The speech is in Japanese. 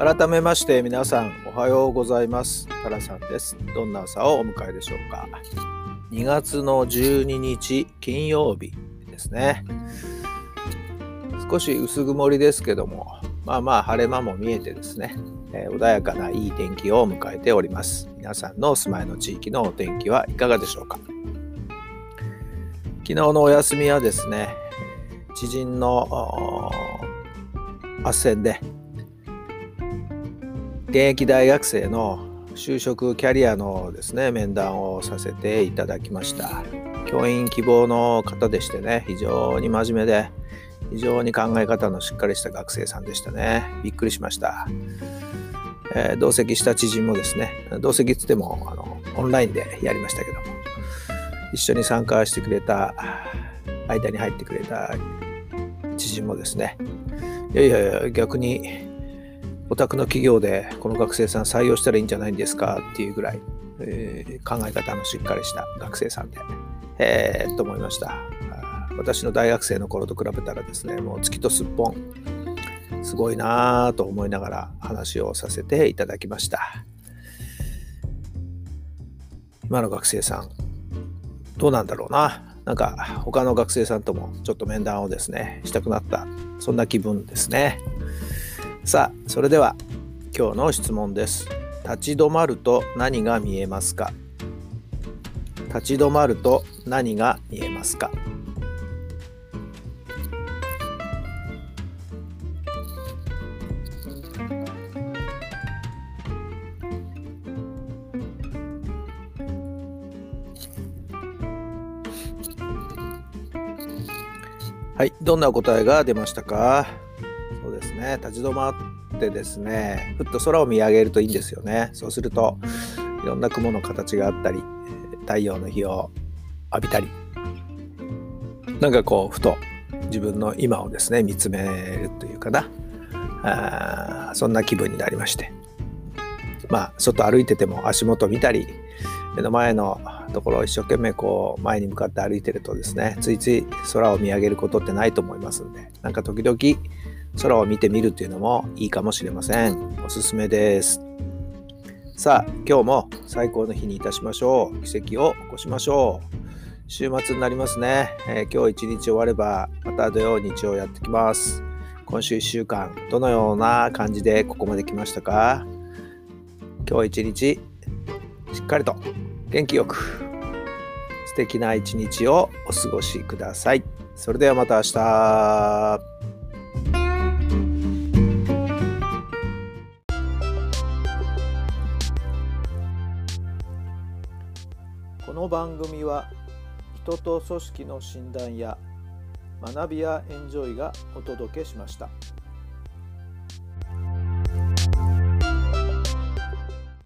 改めまして皆さんおはようございます。タラさんです。どんな朝をお迎えでしょうか。2月の12日金曜日ですね。少し薄曇りですけどもまあまあ晴れ間も見えてですね、えー、穏やかないい天気を迎えております。皆さんのお住まいの地域のお天気はいかがでしょうか。昨日のお休みはですね知人の斡旋で現役大学生の就職キャリアのですね面談をさせていただきました。教員希望の方でしてね非常に真面目で非常に考え方のしっかりした学生さんでしたね。びっくりしました、えー、同席した知人もですね同席っつってもあのオンラインでやりましたけども一緒に参加してくれた間に入ってくれた知人もですねいやいやいや逆にお宅の企業でこの学生さん採用したらいいんじゃないんですかっていうぐらい、えー、考え方のしっかりした学生さんで、えー、と思いました。私の大学生の頃と比べたらですね、もう月とすっぽん、すごいなぁと思いながら話をさせていただきました。今の学生さん、どうなんだろうな。なんか他の学生さんともちょっと面談をですね、したくなった、そんな気分ですね。さあそれでは今日の質問です。立ち止まると何が見えますか？立ち止まると何が見えますか？はい、どんな答えが出ましたか？そうですね。立ち止まってですねふっと空を見上げるといいんですよね。そうするといろんな雲の形があったり太陽の日を浴びたりなんかこうふと自分の今をですね見つめるというかな。あそんな気分になりまして。まあ外歩いてても足元見たり目の前のところを一生懸命こう前に向かって歩いてるとですねついつい空を見上げることってないと思いますんでなんか時々空を見てみるっていうのもいいかもしれません。おすすめです。さあ、今日も最高の日にいたしましょう。奇跡を起こしましょう。週末になりますね。えー、今日一日終われば、また土曜、日曜やってきます。今週1週間、どのような感じでここまで来ましたか？今日一日、かりと元気よく、素敵な一日をお過ごしください。それではまた明日。この番組は人と組織の診断や学びやエンジョイがお届けしました。